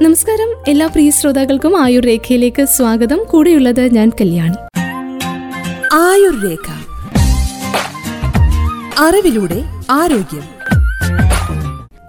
നമസ്കാരം. എല്ലാ പ്രിയ ശ്രോതാക്കൾക്കും ആയുർ രേഖയിലേക്ക് സ്വാഗതം. കൂടെയുള്ളത് ഞാൻ കല്യാണി. ആയുർ രേഖ അറിവിലൂടെ ആരോഗ്യം.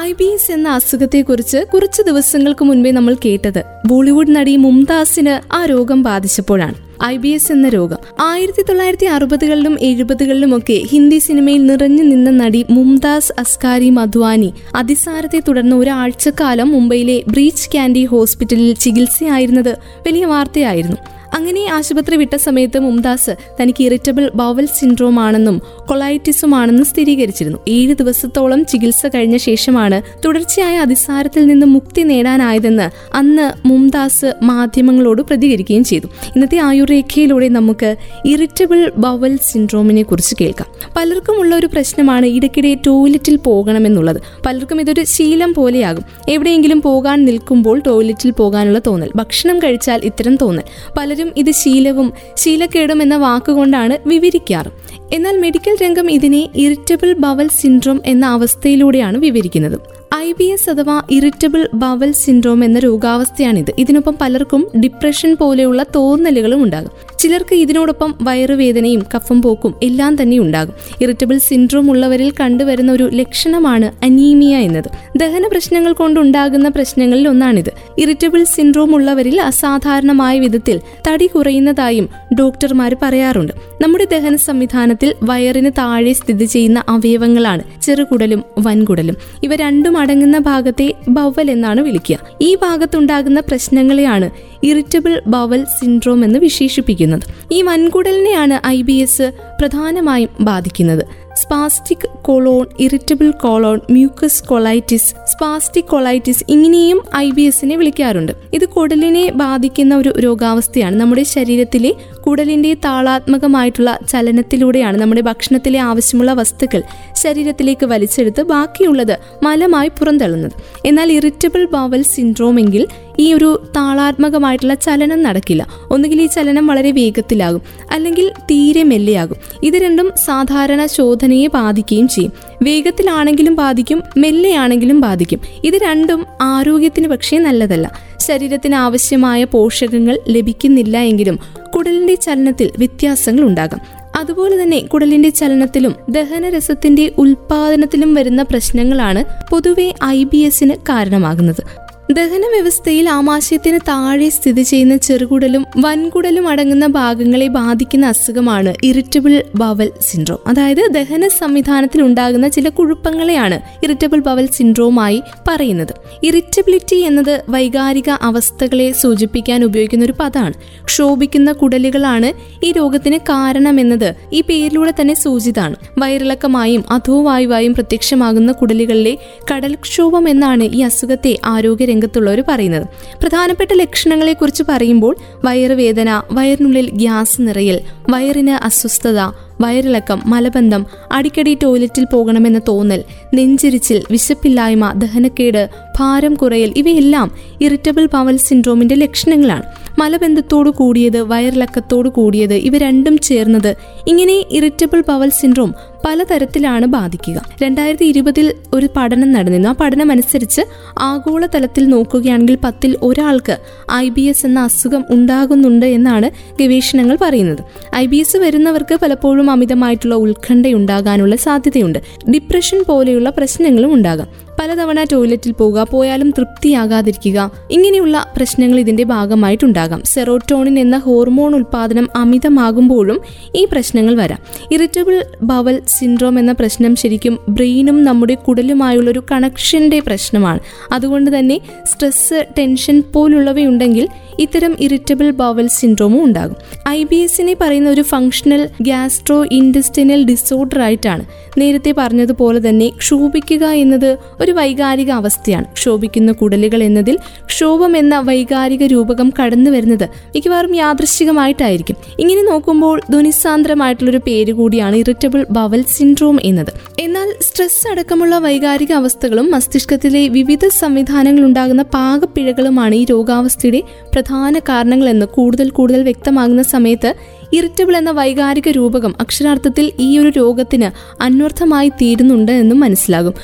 ഐ ബി എസ് എന്ന അസുഖത്തെക്കുറിച്ച് കുറച്ച് ദിവസങ്ങൾക്ക് മുൻപേ നമ്മൾ കേട്ടത്. ബോളിവുഡ് നടി മുംതാസിന് ആ രോഗം ബാധിച്ചപ്പോഴാണ്. ഐ ബി എസ് എന്ന രോഗം. ആയിരത്തി തൊള്ളായിരത്തി അറുപതുകളിലും എഴുപതുകളിലുമൊക്കെ ഹിന്ദി സിനിമയിൽ നിറഞ്ഞു നിന്ന നടി മുംതാസ് അസ്കാരി മധുവാനി അതിസാരത്തെ തുടർന്ന് ഒരാഴ്ചക്കാലം മുംബൈയിലെ ബ്രീച്ച് കാൻഡി ഹോസ്പിറ്റലിൽ ചികിത്സയായിരുന്നത് വലിയ വാർത്തയായിരുന്നു. അങ്ങനെ ആശുപത്രി വിട്ട സമയത്ത് മുംതാസ് തനിക്ക് ഇറിറ്റബിൾ ബവൽ സിൻഡ്രോം ആണെന്നും കൊളൈറ്റിസും ആണെന്നും സ്ഥിരീകരിച്ചിരുന്നു. ഏഴ് ദിവസത്തോളം ചികിത്സ കഴിഞ്ഞ ശേഷമാണ് തുടർച്ചയായ അതിസാരത്തിൽ നിന്ന് മുക്തി നേടാനായതെന്ന് അന്ന് മുംതാസ് മാധ്യമങ്ങളോട് പ്രതികരിക്കുകയും ചെയ്തു. ഇന്നത്തെ ആയുർരേഖയിലൂടെ നമുക്ക് ഇറിറ്റബിൾ ബവൽ സിൻഡ്രോമിനെ കുറിച്ച് കേൾക്കാം. പലർക്കും ഉള്ള ഒരു പ്രശ്നമാണ് ഇടയ്ക്കിടെ ടോയ്ലറ്റിൽ പോകണമെന്നുള്ളത്. പലർക്കും ഇതൊരു ശീലം പോലെയാകും. എവിടെയെങ്കിലും പോകാൻ നിൽക്കുമ്പോൾ ടോയ്ലറ്റിൽ പോകാനുള്ള തോന്നൽ ഭക്ഷണം കഴിച്ചാൽ ഇത്തരം തോന്നൽ. പലരും ഇത് ശീലവും ശീലക്കേടും എന്ന വാക്കുകൊണ്ടാണ് വിവരിക്കാറ്. എന്നാൽ മെഡിക്കൽ രംഗം ഇതിനെ ഇറിറ്റബിൾ ബവൽ സിൻഡ്രോം എന്ന അവസ്ഥയിലൂടെയാണ് വിവരിക്കുന്നത്. ഐ ബി എസ് അഥവാ ഇറിറ്റബിൾ ബവൽ സിൻഡ്രോം എന്ന രോഗാവസ്ഥയാണിത്. ഇതിനൊപ്പം പലർക്കും ഡിപ്രഷൻ പോലെയുള്ള തോന്നലുകളും ഉണ്ടാകും. ചിലർക്ക് ഇതിനോടൊപ്പം വയറുവേദനയും കഫം പോക്കും എല്ലാം തന്നെ ഉണ്ടാകും. ഇറിറ്റബിൾ സിൻഡ്രോം ഉള്ളവരിൽ കണ്ടുവരുന്ന ഒരു ലക്ഷണമാണ് അനീമിയ എന്നത്. ദഹന പ്രശ്നങ്ങൾ കൊണ്ടുണ്ടാകുന്ന പ്രശ്നങ്ങളിൽ ഒന്നാണിത്. ഇറിറ്റബിൾ സിൻഡ്രോം ഉള്ളവരിൽ അസാധാരണമായ വിധത്തിൽ തടി കുറയുന്നതായും ഡോക്ടർമാർ പറയാറുണ്ട്. നമ്മുടെ ദഹന സംവിധാനത്തിൽ വയറിന് താഴെ സ്ഥിതി ചെയ്യുന്ന അവയവങ്ങളാണ് ചെറുകുടലും വൻകുടലും. ഇവ രണ്ടും അടങ്ങുന്ന ഭാഗത്തെ ബവൽ എന്നാണ് വിളിക്കുക. ഈ ഭാഗത്തുണ്ടാകുന്ന പ്രശ്നങ്ങളെയാണ് ഇറിറ്റബിൾ ബവൽ സിൻഡ്രോം എന്ന് വിശേഷിപ്പിക്കുന്നത്. ഈ വൻകുടലിനെയാണ് ഐ ബി എസ് പ്രധാനമായും ബാധിക്കുന്നത്. Spastic colon irritable colon mucus colitis spastic colitis ഇങ്ങനെയും ഐ ബി എസിനെ വിളിക്കാറുണ്ട്. ഇത് കുടലിനെ ബാധിക്കുന്ന ഒരു രോഗാവസ്ഥയാണ്. നമ്മുടെ ശരീരത്തിലെ കുടലിന്റെ താളാത്മകമായിട്ടുള്ള ചലനത്തിലൂടെയാണ് നമ്മുടെ ഭക്ഷണത്തിലെ ആവശ്യമുള്ള വസ്തുക്കൾ ശരീരത്തിലേക്ക് വലിച്ചെടുത്ത് ബാക്കിയുള്ളത് മലമായി പുറന്തള്ളുന്നത്. എന്നാൽ ഇറിറ്റബിൾ ബവൽ സിൻഡ്രോം എങ്കിൽ ഈ ഒരു താളാത്മകമായിട്ടുള്ള ചലനം നടക്കില്ല. ഒന്നുകിൽ ഈ ചലനം വളരെ വേഗത്തിലാകും. അല്ലെങ്കിൽ തീരെ മെല്ലെയാകും. ഇത് രണ്ടും സാധാരണ ശോധനയെ ബാധിക്കുകയും ചെയ്യും വേഗത്തിലാണെങ്കിലും ബാധിക്കും മെല്ലെയാണെങ്കിലും ബാധിക്കും. ഇത് രണ്ടും ആരോഗ്യത്തിന് പക്ഷേ നല്ലതല്ല. ശരീരത്തിന് ആവശ്യമായ പോഷകങ്ങൾ ലഭിക്കുന്നില്ല എങ്കിലും കുടലിന്റെ ചലനത്തിൽ വ്യത്യാസങ്ങൾ ഉണ്ടാകാം. അതുപോലെ തന്നെ കുടലിന്റെ ചലനത്തിലും ദഹനരസത്തിന്റെ ഉൽപാദനത്തിലും വരുന്ന പ്രശ്നങ്ങളാണ് പൊതുവെ ഐ ബി എസിന് കാരണമാകുന്നത്. ദഹന വ്യവസ്ഥയിൽ ആമാശയത്തിന് താഴെ സ്ഥിതി ചെയ്യുന്ന ചെറുകുടലും വൻകുടലും അടങ്ങുന്ന ഭാഗങ്ങളെ ബാധിക്കുന്ന അസുഖമാണ് ഇറിറ്റബിൾ ബവൽ സിൻഡ്രോം. അതായത് ദഹന സംവിധാനത്തിൽ ഉണ്ടാകുന്ന ചില കുഴപ്പങ്ങളെയാണ് ഇറിറ്റബിൾ ബവൽ സിൻഡ്രോമായി പറയുന്നത്. ഇറിറ്റബിലിറ്റി എന്നത് വൈകാരിക അവസ്ഥകളെ സൂചിപ്പിക്കാൻ ഉപയോഗിക്കുന്ന ഒരു പദമാണ് ക്ഷോഭിക്കുന്ന കുടലുകളാണ് ഈ രോഗത്തിന് കാരണമെന്നത്. ഈ പേരിലൂടെ തന്നെ സൂചിതാണ്. വയറിളക്കമായും അധോവായുവായും പ്രത്യക്ഷമാകുന്ന കുടലുകളിലെ കടൽക്ഷോഭം എന്നാണ് ഈ അസുഖത്തെ ആരോഗ്യ രംഗത്തുള്ളവർ പറയുന്നത്. പ്രധാനപ്പെട്ട ലക്ഷണങ്ങളെ കുറിച്ച് പറയുമ്പോൾ വയറുവേദന വയറിനുള്ളിൽ ഗ്യാസ് നിറയൽ വയറിന് അസ്വസ്ഥത വയറിളക്കം മലബന്ധം അടിക്കടി ടോയ്ലറ്റിൽ പോകണമെന്ന തോന്നൽ നെഞ്ചിരിച്ചിൽ വിശപ്പില്ലായ്മ ദഹനക്കേട് ഭാരം കുറയൽ ഇവയെല്ലാം ഇറിറ്റബിൾ പവൽ സിൻഡ്രോമിന്റെ ലക്ഷണങ്ങളാണ്. മലബന്ധത്തോടു കൂടിയത് വയറിളക്കത്തോടു കൂടിയത് ഇവ രണ്ടും ചേർന്നത് ഇങ്ങനെ ഇറിറ്റബിൾ പവൽ സിൻഡ്രോം പലതരത്തിലാണ് ബാധിക്കുക. രണ്ടായിരത്തി ഇരുപതിൽ ഒരു പഠനം നടന്നിരുന്നു. ആ പഠനം അനുസരിച്ച് ആഗോളതലത്തിൽ നോക്കുകയാണെങ്കിൽ പത്തിൽ ഒരാൾക്ക് ഐ ബി എസ് എന്ന അസുഖം ഉണ്ടാകുന്നുണ്ട് എന്നാണ് ഗവേഷണങ്ങൾ പറയുന്നത്. ഐ ബി എസ് വരുന്നവർക്ക് പലപ്പോഴും അമിതമായിട്ടുള്ള ഉത്കണ്ഠയുണ്ടാകാനുള്ള സാധ്യതയുണ്ട്. ഡിപ്രഷൻ പോലെയുള്ള പ്രശ്നങ്ങളും ഉണ്ടാകാം. പലതവണ ടോയ്ലറ്റിൽ പോകുക പോയാലും തൃപ്തിയാകാതിരിക്കുക ഇങ്ങനെയുള്ള പ്രശ്നങ്ങൾ ഇതിന്റെ ഭാഗമായിട്ടുണ്ടാകാം. സെറോട്ടോണിൻ എന്ന ഹോർമോൺ ഉൽപാദനം അമിതമാകുമ്പോഴും ഈ പ്രശ്നങ്ങൾ വരാം. ഇറിറ്റബിൾ ബവൽ സിൻഡ്രോം എന്ന പ്രശ്നം ശരിക്കും ബ്രെയിനും നമ്മുടെ കുടലുമായുള്ള ഒരു കണക്ഷന്റെ പ്രശ്നമാണ്. അതുകൊണ്ട് തന്നെ സ്ട്രെസ് ടെൻഷൻ പോലുള്ളവയുണ്ടെങ്കിൽ ഇത്തരം ഇറിറ്റബിൾ ബവൽ സിൻഡ്രോമും ഉണ്ടാകും. ഐ ബി എസിനെ പറയുന്ന ഒരു ഫങ്ഷണൽ ഗ്യാസ്ട്രോ ഇൻഡസ്റ്റിനൽ ഡിസോർഡർ ആയിട്ടാണ് നേരത്തെ പറഞ്ഞതുപോലെ തന്നെ ക്ഷോഭിക്കുക എന്നത് ഒരു വൈകാരിക അവസ്ഥയാണ്. ക്ഷോഭിക്കുന്ന കുടലുകൾ എന്നതിൽ ക്ഷോഭം എന്ന വൈകാരിക രൂപകം കടന്നു വരുന്നത് മിക്കവാറും യാദൃശ്ചികമായിട്ടായിരിക്കും. ഇങ്ങനെ നോക്കുമ്പോൾ ധ്വനിസാന്ദ്രമായിട്ടുള്ളൊരു പേര് കൂടിയാണ് ഇറിറ്റബിൾ ബവൽ സിൻഡ്രോം എന്നത്. എന്നാൽ സ്ട്രെസ് അടക്കമുള്ള വൈകാരിക അവസ്ഥകളും മസ്തിഷ്കത്തിലെ വിവിധ സംവിധാനങ്ങൾ ഉണ്ടാകുന്ന പാകപ്പിഴകളുമാണ് ഈ രോഗാവസ്ഥയുടെ പ്രധാന കാരണങ്ങളെന്ന് കൂടുതൽ കൂടുതൽ വ്യക്തമാകുന്ന സമയത്ത് ഇറിറ്റബിൾ എന്ന വൈകാരിക രൂപകം അക്ഷരാർത്ഥത്തിൽ ഈ ഒരു രോഗത്തിന് അന്വർത്ഥമായി തീരുന്നുണ്ട് എന്നും മനസ്സിലാകും.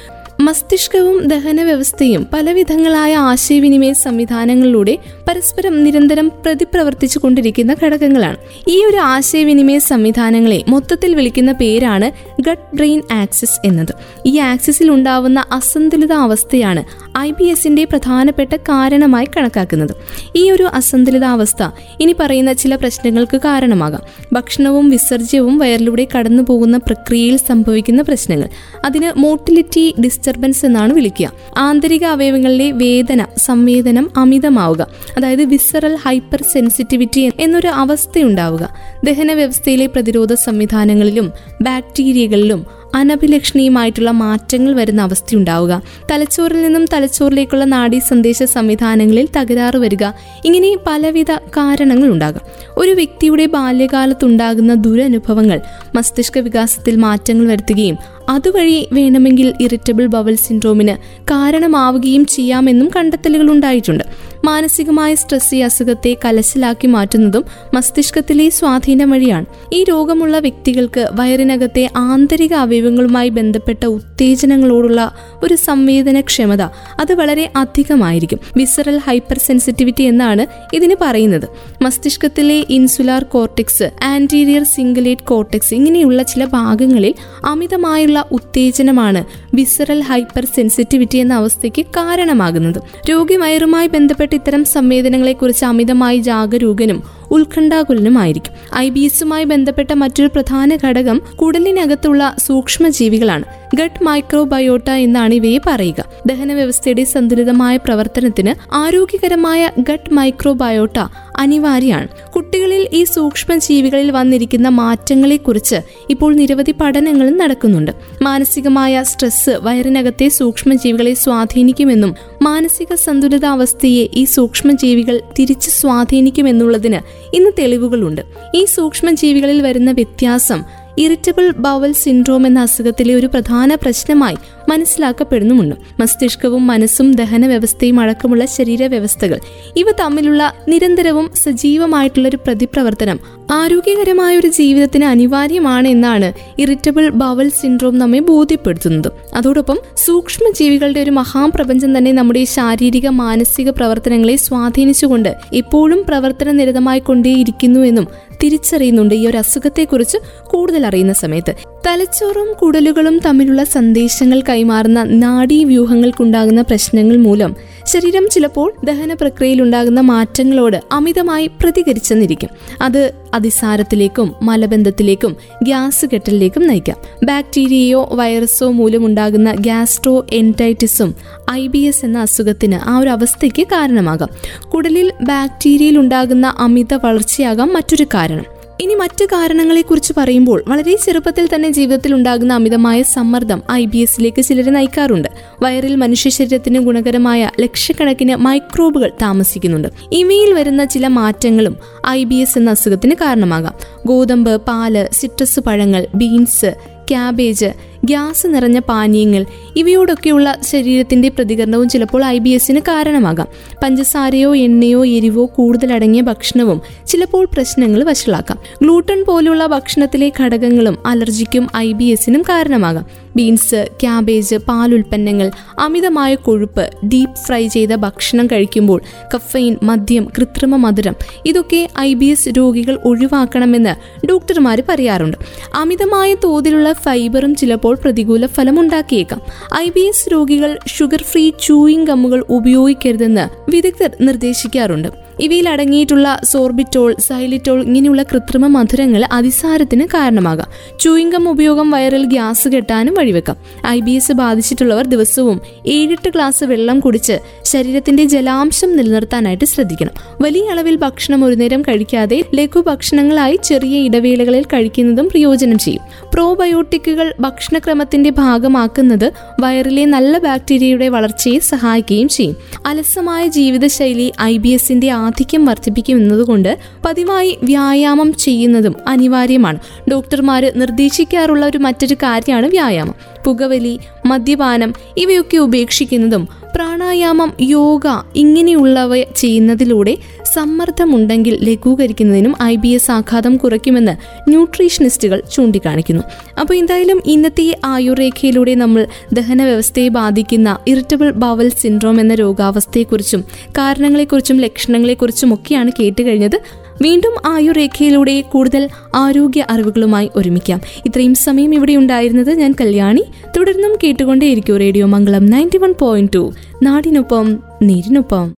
മസ്തിഷ്കവും ദഹന വ്യവസ്ഥയും പലവിധങ്ങളായ ആശയവിനിമയ സംവിധാനങ്ങളിലൂടെ പരസ്പരം നിരന്തരം പ്രതിപ്രവർത്തിച്ചു കൊണ്ടിരിക്കുന്ന ഘടകങ്ങളാണ്. ഈ ഒരു ആശയവിനിമയ സംവിധാനങ്ങളെ മൊത്തത്തിൽ വിളിക്കുന്ന പേരാണ് ഗട്ട് ബ്രെയിൻ ആക്സിസ് എന്നത്. ഈ ആക്സിസിൽ ഉണ്ടാവുന്ന അസന്തുലിതാവസ്ഥയാണ് ഐ ബി എസിന്റെ പ്രധാനപ്പെട്ട കാരണമായി കണക്കാക്കുന്നത്. ഈ ഒരു അസന്തുലിതാവസ്ഥ ഇനി പറയുന്ന ചില പ്രശ്നങ്ങൾക്ക് കാരണമാകാം. ഭക്ഷണവും വിസർജ്യവും വയറിലൂടെ കടന്നു പോകുന്ന പ്രക്രിയയിൽ സംഭവിക്കുന്ന പ്രശ്നങ്ങൾ. അതിന് മോട്ടിലിറ്റി ഡിസ്റ്റർബൻസ് എന്നാണ് വിളിക്കുക. ആന്തരിക അവയവങ്ങളിലെ വേദന സംവേദനം അമിതമാവുക. അതായത് വിസറൽ ഹൈപ്പർ സെൻസിറ്റിവിറ്റി എന്നൊരു അവസ്ഥയുണ്ടാവുക. ദഹന വ്യവസ്ഥയിലെ പ്രതിരോധ സംവിധാനങ്ങളിലും ബാക്ടീരിയകളിലും അനഭിലക്ഷണീയമായിട്ടുള്ള മാറ്റങ്ങൾ വരുന്ന അവസ്ഥയുണ്ടാവുക. തലച്ചോറിൽ നിന്നും തലച്ചോറിലേക്കുള്ള നാഡീ സന്ദേശ സംവിധാനങ്ങളിൽ തകരാറ് വരിക. ഇങ്ങനെ പലവിധ കാരണങ്ങൾ ഉണ്ടാകാം. ഒരു വ്യക്തിയുടെ ബാല്യകാലത്തുണ്ടാകുന്ന ദുരനുഭവങ്ങൾ മസ്തിഷ്ക വികാസത്തിൽ മാറ്റങ്ങൾ വരുത്തുകയും അതുവഴി വേണമെങ്കിൽ ഇറിറ്റബിൾ ബവൽ സിൻഡ്രോമിന് കാരണമാവുകയും ചെയ്യാമെന്നും കണ്ടെത്തലുകൾ ഉണ്ടായിട്ടുണ്ട് മാനസികമായ സ്ട്രെസ് ഈ അസുഖത്തെ കലശലാക്കി മാറ്റുന്നതും മസ്തിഷ്കത്തിലെ സ്വാധീനം വഴിയാണ്. ഈ രോഗമുള്ള വ്യക്തികൾക്ക് വയറിനകത്തെ ആന്തരിക അവയവങ്ങളുമായി ബന്ധപ്പെട്ട ഉത്തേജനങ്ങളോടുള്ള ഒരു സംവേദനക്ഷമത അത് വളരെ അധികമായിരിക്കും. വിസറൽ ഹൈപ്പർ സെൻസിറ്റിവിറ്റി എന്നാണ് ഇതിന് പറയുന്നത്. മസ്തിഷ്കത്തിലെ insular cortex anterior cingulate cortex ഇങ്ങനെയുള്ള ചില ഭാഗങ്ങളിൽ അമിതമായുള്ള ഉത്തേജനമാണ് വിസറൽ ഹൈപ്പർ സെൻസിറ്റിവിറ്റി എന്ന അവസ്ഥയ്ക്ക് കാരണമാകുന്നത്. രോഗി വയറുമായി ബന്ധപ്പെട്ട് ഇത്തരം സംവേദനങ്ങളെക്കുറിച്ച് അമിതമായി ജാഗരൂകനും ഉത്കണ്ഠാകുലനുമായിരിക്കും. ഐ ബി എസുമായി ബന്ധപ്പെട്ട മറ്റൊരു പ്രധാന ഘടകം കുടലിനകത്തുള്ള സൂക്ഷ്മജീവികളാണ്. ഗട്ട് മൈക്രോബയോട്ട എന്നാണ് ഇവയെ പറയുക. ദഹന വ്യവസ്ഥയുടെ സന്തുലിതമായ പ്രവർത്തനത്തിന് ആരോഗ്യകരമായ ഗട്ട് മൈക്രോബയോട്ട അനിവാര്യമാണ്. കുട്ടികളിൽ ഈ സൂക്ഷ്മ ജീവികളിൽ വന്നിരിക്കുന്ന മാറ്റങ്ങളെക്കുറിച്ച് ഇപ്പോൾ നിരവധി പഠനങ്ങളും നടക്കുന്നുണ്ട്. മാനസികമായ സ്ട്രെസ് വയറിനകത്തെ സൂക്ഷ്മജീവികളെ സ്വാധീനിക്കുമെന്നും മാനസിക സന്തുലിതാവസ്ഥയെ ഈ സൂക്ഷ്മജീവികൾ തിരിച്ച് സ്വാധീനിക്കുമെന്നുള്ളതിന് ഇന്ന് തെളിവുകളുണ്ട്. ഈ സൂക്ഷ്മജീവികളിൽ വരുന്ന വ്യത്യാസം ഇറിറ്റബിൾ ബവൽ സിൻഡ്രോം എന്ന അസുഖത്തിലെ ഒരു പ്രധാന പ്രശ്നമായി മനസ്സിലാക്കപ്പെടുന്നുമുണ്ട്. മസ്തിഷ്കവും മനസ്സും ദഹന വ്യവസ്ഥയും അടക്കമുള്ള ശരീരവ്യവസ്ഥകൾ ഇവ തമ്മിലുള്ള നിരന്തരവും സജീവമായിട്ടുള്ള ഒരു പ്രതിപ്രവർത്തനം ആരോഗ്യകരമായ ഒരു ജീവിതത്തിന് അനിവാര്യമാണ് എന്നാണ് ഇറിറ്റബിൾ ബവൽ സിൻഡ്രോം നമ്മെ ബോധ്യപ്പെടുത്തുന്നത്. അതോടൊപ്പം സൂക്ഷ്മജീവികളുടെ ഒരു മഹാപ്രപഞ്ചം തന്നെ നമ്മുടെ ശാരീരിക മാനസിക പ്രവർത്തനങ്ങളെ സ്വാധീനിച്ചുകൊണ്ട് എപ്പോഴും പ്രവർത്തന നിരതമായി കൊണ്ടേയിരിക്കുന്നു എന്നും തിരിച്ചറിയുന്നുണ്ട് ഈ ഒരു അസുഖത്തെക്കുറിച്ച് കൂടുതൽ അറിയുന്ന സമയത്ത്. തലച്ചോറും കുടലുകളും തമ്മിലുള്ള സന്ദേശങ്ങൾ കൈമാറുന്ന നാഡീവ്യൂഹങ്ങൾക്കുണ്ടാകുന്ന പ്രശ്നങ്ങൾ മൂലം ശരീരം ചിലപ്പോൾ ദഹന പ്രക്രിയയിൽ ഉണ്ടാകുന്ന മാറ്റങ്ങളോട് അമിതമായി പ്രതികരിച്ചെന്നിരിക്കും. അത് അതിസാരത്തിലേക്കും മലബന്ധത്തിലേക്കും ഗ്യാസ് കെട്ടലിലേക്കും നയിക്കാം. ബാക്ടീരിയയോ വൈറസോ മൂലമുണ്ടാകുന്ന ഗ്യാസ്ട്രോ എന്റൈറ്റിസും ഐ ബി എസ് എന്ന അസുഖത്തിന് ആ ഒരു അവസ്ഥയ്ക്ക് കാരണമാകാം. കുടലിൽ ബാക്ടീരിയയിൽ ഉണ്ടാകുന്ന അമിത വളർച്ചയാകാം മറ്റൊരു കാരണം. ഇനി മറ്റു കാരണങ്ങളെക്കുറിച്ച് പറയുമ്പോൾ വളരെ ചെറുപ്പത്തിൽ തന്നെ ജീവിതത്തിൽ ഉണ്ടാകുന്ന അമിതമായ സമ്മർദ്ദം ഐ ബി എസിലേക്ക് ചിലരെ നയിക്കാറുണ്ട്. വയറിൽ മനുഷ്യ ശരീരത്തിന് ഗുണകരമായ ലക്ഷക്കണക്കിന് മൈക്രോബുകൾ താമസിക്കുന്നുണ്ട്. ഇവയിൽ വരുന്ന ചില മാറ്റങ്ങളും ഐ ബി എസ് എന്ന അസുഖത്തിന് കാരണമാകാം. ഗോതമ്പ് പാൽ സിട്രസ് പഴങ്ങൾ ബീൻസ് ക്യാബേജ് ഗ്യാസ് നിറഞ്ഞ പാനീയങ്ങൾ ഇവയോടൊക്കെയുള്ള ശരീരത്തിന്റെ പ്രതികരണവും ചിലപ്പോൾ ഐ ബി എസിന് കാരണമാകാം. പഞ്ചസാരയോ എണ്ണയോ എരിവോ കൂടുതലടങ്ങിയ ഭക്ഷണവും ചിലപ്പോൾ പ്രശ്നങ്ങൾ വഷളാക്കാം. ഗ്ലൂട്ടൺ പോലുള്ള ഭക്ഷണത്തിലെ ഘടകങ്ങളും അലർജിക്കും ഐ ബി എസിനും കാരണമാകാം. ബീൻസ് ക്യാബേജ് പാലുൽപ്പന്നങ്ങൾ അമിതമായ കൊഴുപ്പ് ഡീപ് ഫ്രൈ ചെയ്ത ഭക്ഷണം കഴിക്കുമ്പോൾ കഫൈൻ മദ്യം കൃത്രിമ മധുരം ഇതൊക്കെ ഐ ബി എസ് രോഗികൾ ഒഴിവാക്കണമെന്ന് ഡോക്ടർമാർ പറയാറുണ്ട്. അമിതമായ തോതിലുള്ള ഫൈബറും ചിലപ്പോൾ പ്രതികൂല ഫലമുണ്ടാക്കിയേക്കാം. ഐ ബി എസ് രോഗികൾ ഷുഗർ ഫ്രീ ചൂയിങ് ഗമ്മുകൾ ഉപയോഗിക്കരുതെന്ന് വിദഗ്ധർ നിർദ്ദേശിക്കാറുണ്ട്. ഇവയിൽ അടങ്ങിയിട്ടുള്ള സോർബിറ്റോൾ സൈലിറ്റോൾ ഇങ്ങനെയുള്ള കൃത്രിമ മധുരങ്ങൾ അതിസാരത്തിന് കാരണമാകാം. ചൂയിങ്കം ഉപയോഗം വയറിൽ ഗ്യാസ് കെട്ടാനും വഴിവെക്കാം. ഐ ബി എസ് ബാധിച്ചിട്ടുള്ളവർ ദിവസവും ഏഴെട്ട് ഗ്ലാസ് വെള്ളം കുടിച്ച് ശരീരത്തിന്റെ ജലാംശം നിലനിർത്താനായിട്ട് ശ്രദ്ധിക്കണം. വലിയ അളവിൽ ഭക്ഷണം ഒരു നേരം കഴിക്കാതെ ലഘു ഭക്ഷണങ്ങളായി ചെറിയ ഇടവേളകളിൽ കഴിക്കുന്നതും പ്രയോജനം ചെയ്യും. പ്രോബയോട്ടിക്കുകൾ ഭക്ഷണക്രമത്തിന്റെ ഭാഗമാക്കുന്നത് വയറിലെ നല്ല ബാക്ടീരിയയുടെ വളർച്ചയെ സഹായിക്കുകയും ചെയ്യും. അലസമായ ജീവിതശൈലി ഐ ബി എസിന്റെ ആധിക്യം വർദ്ധിപ്പിക്കും എന്നതുകൊണ്ട് പതിവായി വ്യായാമം ചെയ്യുന്നതും അനിവാര്യമാണ്. ഡോക്ടർമാർ നിർദ്ദേശിക്കാറുള്ള ഒരു മറ്റൊരു കാര്യമാണ് വ്യായാമം. പുകവലി മദ്യപാനം ഇവയൊക്കെ ഉപേക്ഷിക്കുന്നതും പ്രാണായാമം യോഗ ഇങ്ങനെയുള്ളവ ചെയ്യുന്നതിലൂടെ സമ്മർദ്ദമുണ്ടെങ്കിൽ ലഘൂകരിക്കുന്നതിനും ഐ ബി എസ് ആഘാതം കുറയ്ക്കുമെന്ന് ന്യൂട്രീഷനിസ്റ്റുകൾ ചൂണ്ടിക്കാണിക്കുന്നു. അപ്പോൾ എന്തായാലും ഇന്നത്തെ ആയുർരേഖയിലൂടെ നമ്മൾ ദഹന വ്യവസ്ഥയെ ബാധിക്കുന്ന ഇറിറ്റബിൾ ബവൽ സിൻഡ്രോം എന്ന രോഗാവസ്ഥയെക്കുറിച്ചും കാരണങ്ങളെക്കുറിച്ചും ലക്ഷണങ്ങളെക്കുറിച്ചും ഒക്കെയാണ് കേട്ടുകഴിഞ്ഞത്. വീണ്ടും ആയുർരേഖയിലൂടെ കൂടുതൽ ആരോഗ്യ അറിവുകളുമായി ഒരുമിക്കാം. ഇത്രയും സമയം ഇവിടെ ഉണ്ടായിരുന്നത് ഞാൻ കല്യാണി. തുടർന്നും കേട്ടുകൊണ്ടേയിരിക്കും radio Mangalam ninety one point two. നാടിനൊപ്പം നീരിനൊപ്പം.